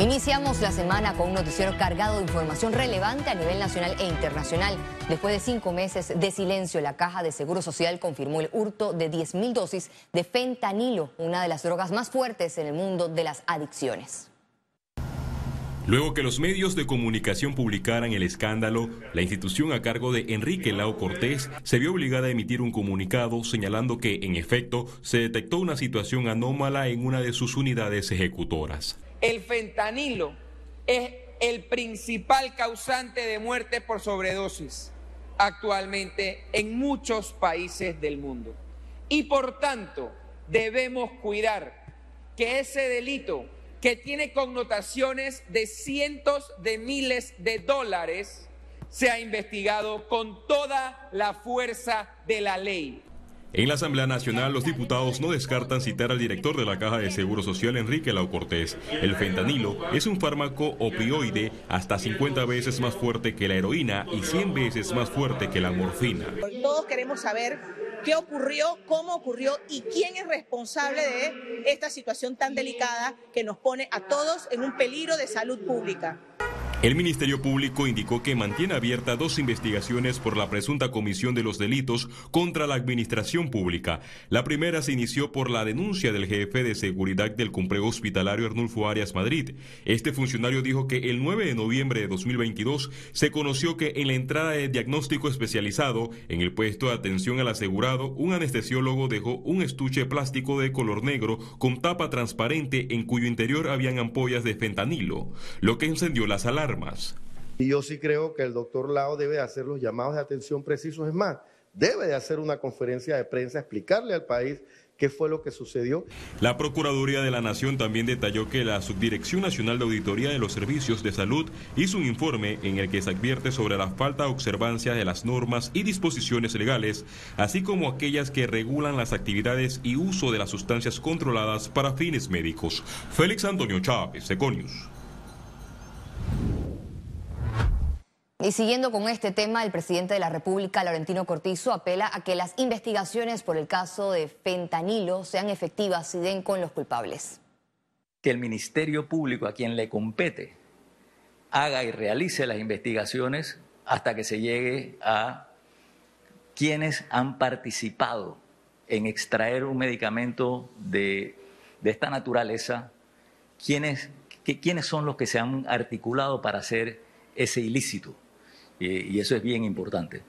Iniciamos la semana con un noticiero cargado de información relevante a nivel nacional e internacional. Después de cinco meses de silencio, la Caja de Seguro Social confirmó el hurto de 10.000 dosis de fentanilo, una de las drogas más fuertes en el mundo de las adicciones. Luego que los medios de comunicación publicaran el escándalo, la institución a cargo de Enrique Lao Cortés se vio obligada a emitir un comunicado señalando que, en efecto, se detectó una situación anómala en una de sus unidades ejecutoras. El fentanilo es el principal causante de muerte por sobredosis actualmente en muchos países del mundo. Y por tanto, debemos cuidar que ese delito que tiene connotaciones de cientos de miles de dólares, sea investigado con toda la fuerza de la ley. En la Asamblea Nacional, los diputados no descartan citar al director de la Caja de Seguro Social, Enrique Lau Cortés. El fentanilo es un fármaco opioide hasta 50 veces más fuerte que la heroína y 100 veces más fuerte que la morfina. Todos queremos saber qué ocurrió, cómo ocurrió y quién es responsable de esta situación tan delicada que nos pone a todos en un peligro de salud pública. El Ministerio Público indicó que mantiene abiertas dos investigaciones por la presunta comisión de los delitos contra la administración pública. La primera se inició por la denuncia del jefe de seguridad del complejo hospitalario Arnulfo Arias Madrid. Este funcionario dijo que el 9 de noviembre de 2022 se conoció que en la entrada de diagnóstico especializado en el puesto de atención al asegurado, un anestesiólogo dejó un estuche plástico de color negro con tapa transparente en cuyo interior habían ampollas de fentanilo, lo que encendió las alarmas. Y yo sí creo que el doctor Lao debe hacer los llamados de atención precisos. Es más, debe de hacer una conferencia de prensa, explicarle al país qué fue lo que sucedió. La Procuraduría de la Nación también detalló que la Subdirección Nacional de Auditoría de los Servicios de Salud hizo un informe en el que se advierte sobre la falta de observancia de las normas y disposiciones legales, así como aquellas que regulan las actividades y uso de las sustancias controladas para fines médicos. Félix Antonio Chávez, Econius. Y siguiendo con este tema, el presidente de la República, Laurentino Cortizo, apela a que las investigaciones por el caso de fentanilo sean efectivas y den con los culpables. Que el Ministerio Público, a quien le compete, haga y realice las investigaciones hasta que se llegue a quienes han participado en extraer un medicamento de, esta naturaleza, quiénes, quiénes son los que se han articulado para hacer ese ilícito y eso es bien importante.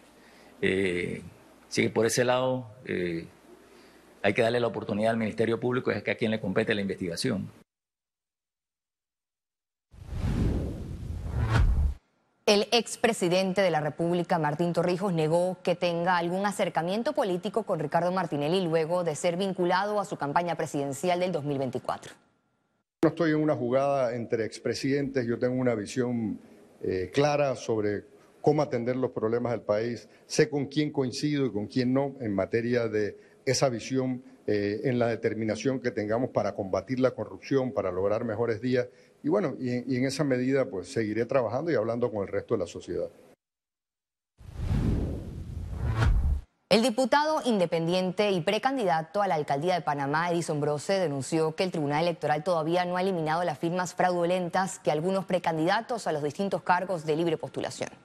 Eh, así que por ese lado eh, hay que darle la oportunidad al Ministerio Público, es que a quien le compete la investigación. El expresidente de la República, Martín Torrijos, negó que tenga algún acercamiento político con Ricardo Martinelli luego de ser vinculado a su campaña presidencial del 2024. No estoy en una jugada entre expresidentes, yo tengo una visión eh, clara sobre cómo atender los problemas del país, sé con quién coincido y con quién no en materia de esa visión, eh, en la determinación que tengamos para combatir la corrupción, para lograr mejores días. Y bueno, y, en esa medida pues seguiré trabajando y hablando con el resto de la sociedad. El diputado independiente y precandidato a la alcaldía de Panamá, Edison Brose, denunció que el Tribunal Electoral todavía no ha eliminado las firmas fraudulentas que algunos precandidatos a los distintos cargos de libre postulación.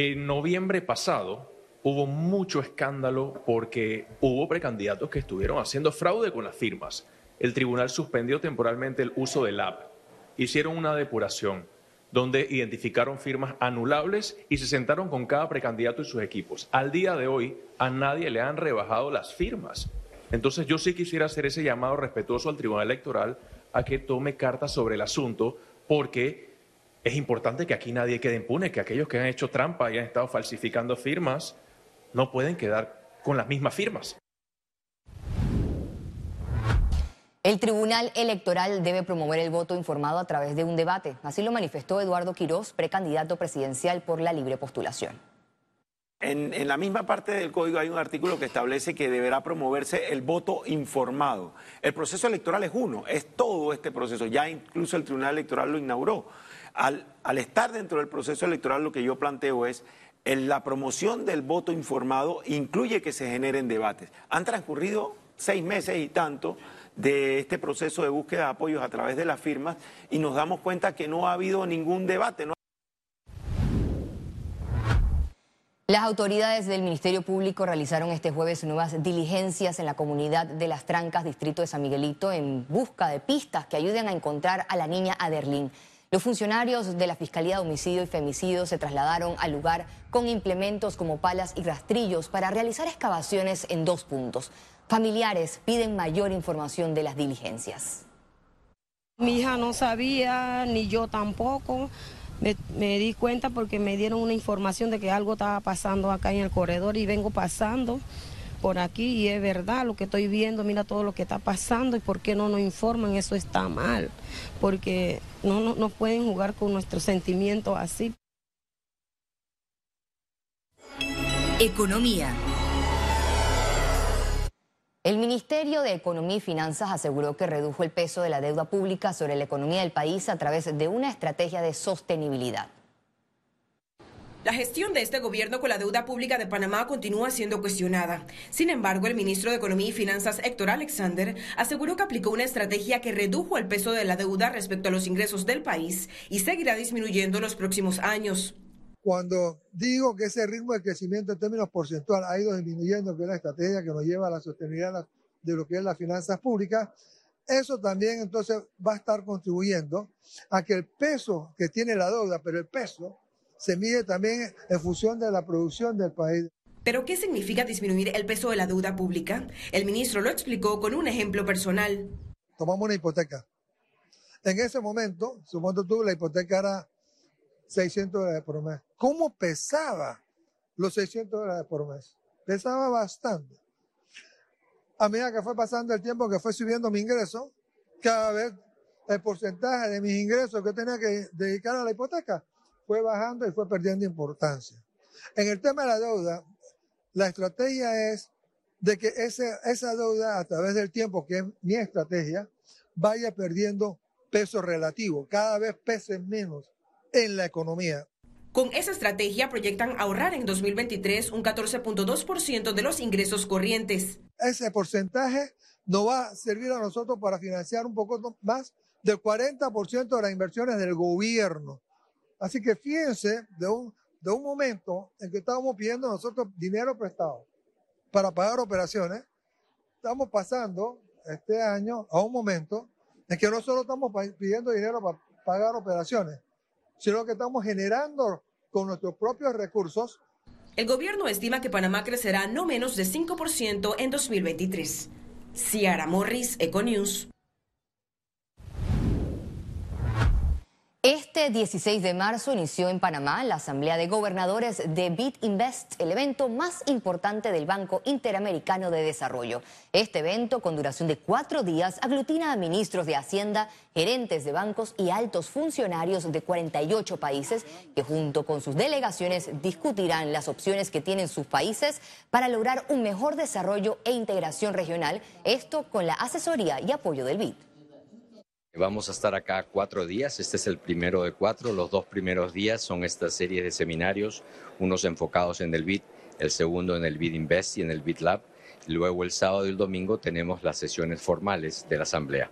En noviembre pasado hubo mucho escándalo porque hubo precandidatos que estuvieron haciendo fraude con las firmas. El tribunal suspendió temporalmente el uso del app. Hicieron una depuración donde identificaron firmas anulables y se sentaron con cada precandidato y sus equipos. Al día de hoy a nadie le han rebajado las firmas. Entonces yo sí quisiera hacer ese llamado respetuoso al Tribunal Electoral a que tome cartas sobre el asunto porque es importante que aquí nadie quede impune, que aquellos que han hecho trampa y han estado falsificando firmas no pueden quedar con las mismas firmas. El Tribunal Electoral debe promover el voto informado a través de un debate. Así lo manifestó Eduardo Quirós, precandidato presidencial por la libre postulación. En, en, la misma parte del código hay un artículo que establece que deberá promoverse el voto informado. El proceso electoral es uno, es todo este proceso. Ya incluso el Tribunal Electoral lo inauguró. Al, estar dentro del proceso electoral, lo que yo planteo es la promoción del voto informado incluye que se generen debates. Han transcurrido seis meses y tanto de este proceso de búsqueda de apoyos a través de las firmas y nos damos cuenta que no ha habido ningún debate. Las autoridades del Ministerio Público realizaron este jueves nuevas diligencias en la comunidad de Las Trancas, distrito de San Miguelito, en busca de pistas que ayuden a encontrar a la niña Aderlín. Los funcionarios de la Fiscalía de Homicidio y Femicidio se trasladaron al lugar con implementos como palas y rastrillos para realizar excavaciones en dos puntos. Familiares piden mayor información de las diligencias. Mi hija no sabía, ni yo tampoco. Me, di cuenta porque me dieron una información de que algo estaba pasando acá en el corredor y vengo pasando por aquí y es verdad lo que estoy viendo, mira todo lo que está pasando y por qué no nos informan, eso está mal, porque no, no, no pueden jugar con nuestros sentimientos así. Economía. El Ministerio de Economía y Finanzas aseguró que redujo el peso de la deuda pública sobre la economía del país a través de una estrategia de sostenibilidad. La gestión de este gobierno con la deuda pública de Panamá continúa siendo cuestionada. Sin embargo, el ministro de Economía y Finanzas, Héctor Alexander, aseguró que aplicó una estrategia que redujo el peso de la deuda respecto a los ingresos del país y seguirá disminuyendo en los próximos años. Cuando digo que ese ritmo de crecimiento en términos porcentuales ha ido disminuyendo, que es la estrategia que nos lleva a la sostenibilidad de lo que es las finanzas públicas, eso también entonces va a estar contribuyendo a que el peso que tiene la deuda, pero el peso se mide también en función de la producción del país. ¿Pero qué significa disminuir el peso de la deuda pública? El ministro lo explicó con un ejemplo personal. Tomamos una hipoteca. En ese momento, supongo tú, la hipoteca era 600 dólares por mes. ¿Cómo pesaba los 600 dólares por mes? Pesaba bastante. A medida que fue pasando el tiempo, que fue subiendo mi ingreso, cada vez el porcentaje de mis ingresos que tenía que dedicar a la hipoteca fue bajando y fue perdiendo importancia. En el tema de la deuda, la estrategia es de que esa deuda a través del tiempo, que es mi estrategia, vaya perdiendo peso relativo, cada vez pese menos en la economía. Con esa estrategia proyectan ahorrar en 2023 un 14.2% de los ingresos corrientes. Ese porcentaje nos va a servir a nosotros para financiar un poco más del 40% de las inversiones del gobierno. Así que fíjense de un, de un momento en que estábamos pidiendo nosotros dinero prestado para pagar operaciones, estamos pasando este año a un momento en que no solo estamos pidiendo dinero para pagar operaciones, sino que estamos generando con nuestros propios recursos. El gobierno estima que Panamá crecerá no menos de 5% en 2023. Ciara Morris, Econews. Este 16 de marzo inició en Panamá la Asamblea de Gobernadores de BitInvest, el evento más importante del Banco Interamericano de Desarrollo. Este evento, con duración de cuatro días, aglutina a ministros de Hacienda, gerentes de bancos y altos funcionarios de 48 países que junto con sus delegaciones discutirán las opciones que tienen sus países para lograr un mejor desarrollo e integración regional, esto con la asesoría y apoyo del BID. Vamos a estar acá cuatro días, este es el primero de cuatro, los dos primeros días son esta serie de seminarios, unos enfocados en el BIT, el segundo en el BIT Invest y en el BIT Lab, luego el sábado y el domingo tenemos las sesiones formales de la Asamblea.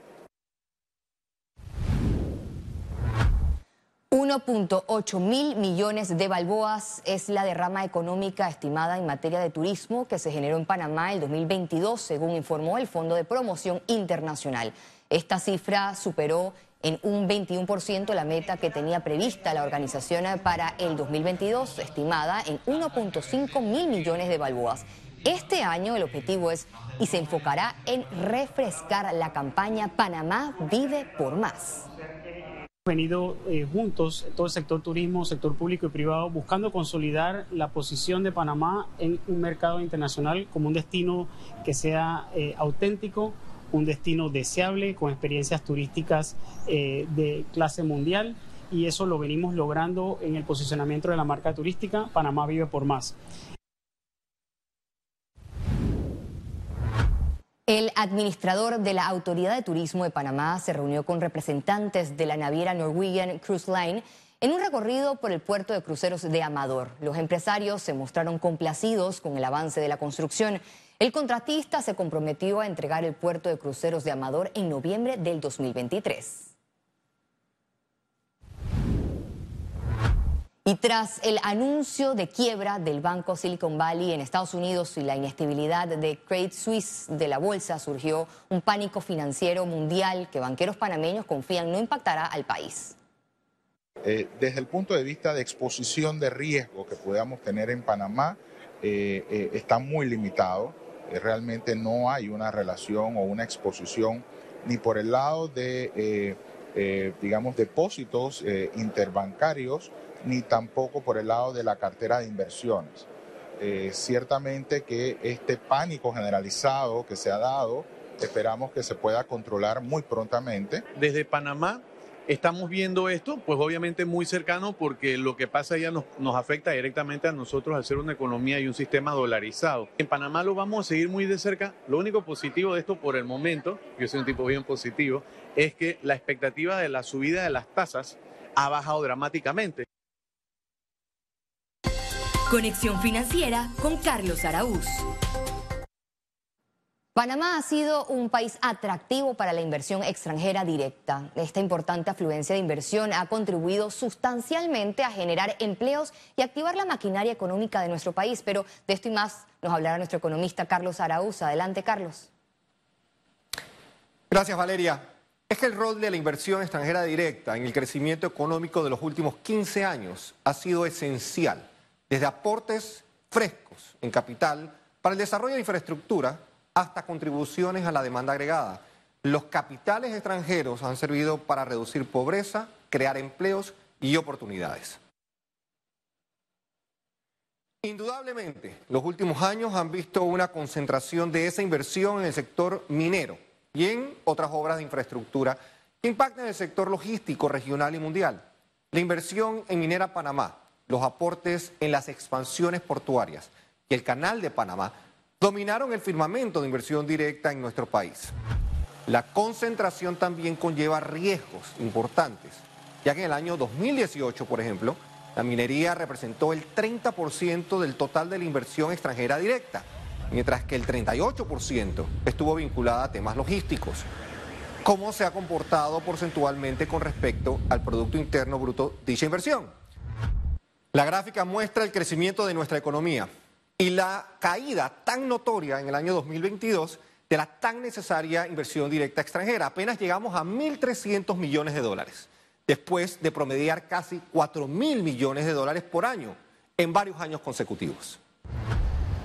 1.8 mil millones de balboas es la derrama económica estimada en materia de turismo que se generó en Panamá el 2022, según informó el Fondo de Promoción Internacional. Esta cifra superó en un 21% la meta que tenía prevista la organización para el 2022, estimada en 1.5 mil millones de balboas. Este año el objetivo es y se enfocará en refrescar la campaña Panamá vive por más venido eh, juntos, todo el sector turismo, sector público y privado, buscando consolidar la posición de Panamá en un mercado internacional como un destino que sea eh, auténtico, un destino deseable, con experiencias turísticas eh, de clase mundial y eso lo venimos logrando en el posicionamiento de la marca turística Panamá vive por más. El administrador de la Autoridad de Turismo de Panamá se reunió con representantes de la naviera Norwegian Cruise Line En un recorrido por el puerto de cruceros de Amador, los empresarios se mostraron complacidos con el avance de la construcción. El contratista se comprometió a entregar el puerto de cruceros de Amador en noviembre del 2023. Y tras el anuncio de quiebra del banco Silicon Valley en Estados Unidos y la inestabilidad de Credit Suisse de la bolsa, surgió un pánico financiero mundial que banqueros panameños confían no impactará al país. Eh, desde el punto de vista de exposición de riesgo que podamos tener en Panamá, eh, eh, está muy limitado. realmente no hay una relación o una exposición ni por el lado de, digamos, depósitos interbancarios, ni tampoco por el lado de la cartera de inversiones. ciertamente que este pánico generalizado que se ha dado, esperamos que se pueda controlar muy prontamente. Desde Panamá Estamos viendo esto, pues obviamente muy cercano porque lo que pasa nos, nos, afecta directamente a nosotros al ser una economía y un sistema dolarizado. En Panamá lo vamos a seguir muy de cerca. Lo único positivo de esto por el momento, yo soy un tipo bien positivo, es que la expectativa de la subida de las tasas ha bajado dramáticamente. Conexión financiera con Carlos Araúz. Panamá ha sido un país atractivo para la inversión extranjera directa. Esta importante afluencia de inversión ha contribuido sustancialmente a generar empleos y activar la maquinaria económica de nuestro país. Pero de esto y más nos hablará nuestro economista Carlos Araúz. Adelante, Carlos. Gracias, Valeria. Es que el rol de la inversión extranjera directa en el crecimiento económico de los últimos 15 años ha sido esencial, desde aportes frescos en capital para el desarrollo de infraestructura hasta contribuciones a la demanda agregada. Los capitales extranjeros han servido para reducir pobreza, crear empleos y oportunidades. Indudablemente, los últimos años han visto una concentración de esa inversión en el sector minero y en otras obras de infraestructura que impactan el sector logístico regional y mundial. La inversión en Minera Panamá, los aportes en las expansiones portuarias y el Canal de Panamá dominaron el firmamento de inversión directa en nuestro país. La concentración también conlleva riesgos importantes, ya que en el año 2018, por ejemplo, la minería representó el 30% del total de la inversión extranjera directa, mientras que el 38% estuvo vinculada a temas logísticos. ¿Cómo se ha comportado porcentualmente con respecto al Producto Interno Bruto dicha inversión? La gráfica muestra el crecimiento de nuestra economía y la caída tan notoria en el año 2022 de la tan necesaria inversión directa extranjera. Apenas llegamos a 1.300 millones de dólares, después de promediar casi 4.000 millones de dólares por año en varios años consecutivos.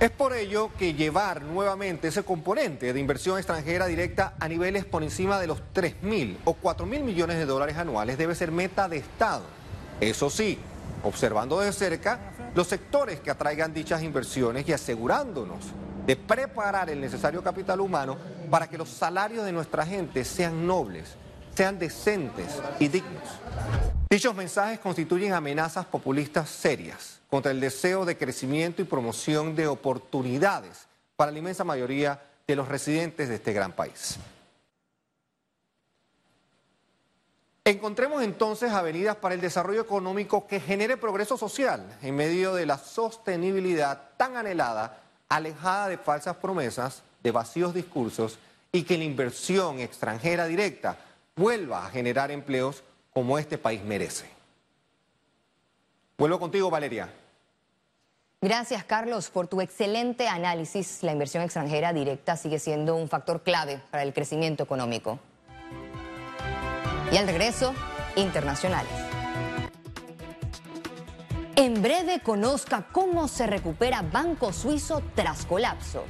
Es por ello que llevar nuevamente ese componente de inversión extranjera directa a niveles por encima de los 3.000 o 4.000 millones de dólares anuales debe ser meta de Estado. Eso sí, observando de cerca los sectores que atraigan dichas inversiones y asegurándonos de preparar el necesario capital humano para que los salarios de nuestra gente sean nobles, sean decentes y dignos. Dichos mensajes constituyen amenazas populistas serias contra el deseo de crecimiento y promoción de oportunidades para la inmensa mayoría de los residentes de este gran país. Encontremos entonces avenidas para el desarrollo económico que genere progreso social en medio de la sostenibilidad tan anhelada, alejada de falsas promesas, de vacíos discursos y que la inversión extranjera directa vuelva a generar empleos como este país merece. Vuelvo contigo, Valeria. Gracias, Carlos, por tu excelente análisis. La inversión extranjera directa sigue siendo un factor clave para el crecimiento económico. Y al regreso, internacionales. En breve conozca cómo se recupera Banco Suizo tras colapso.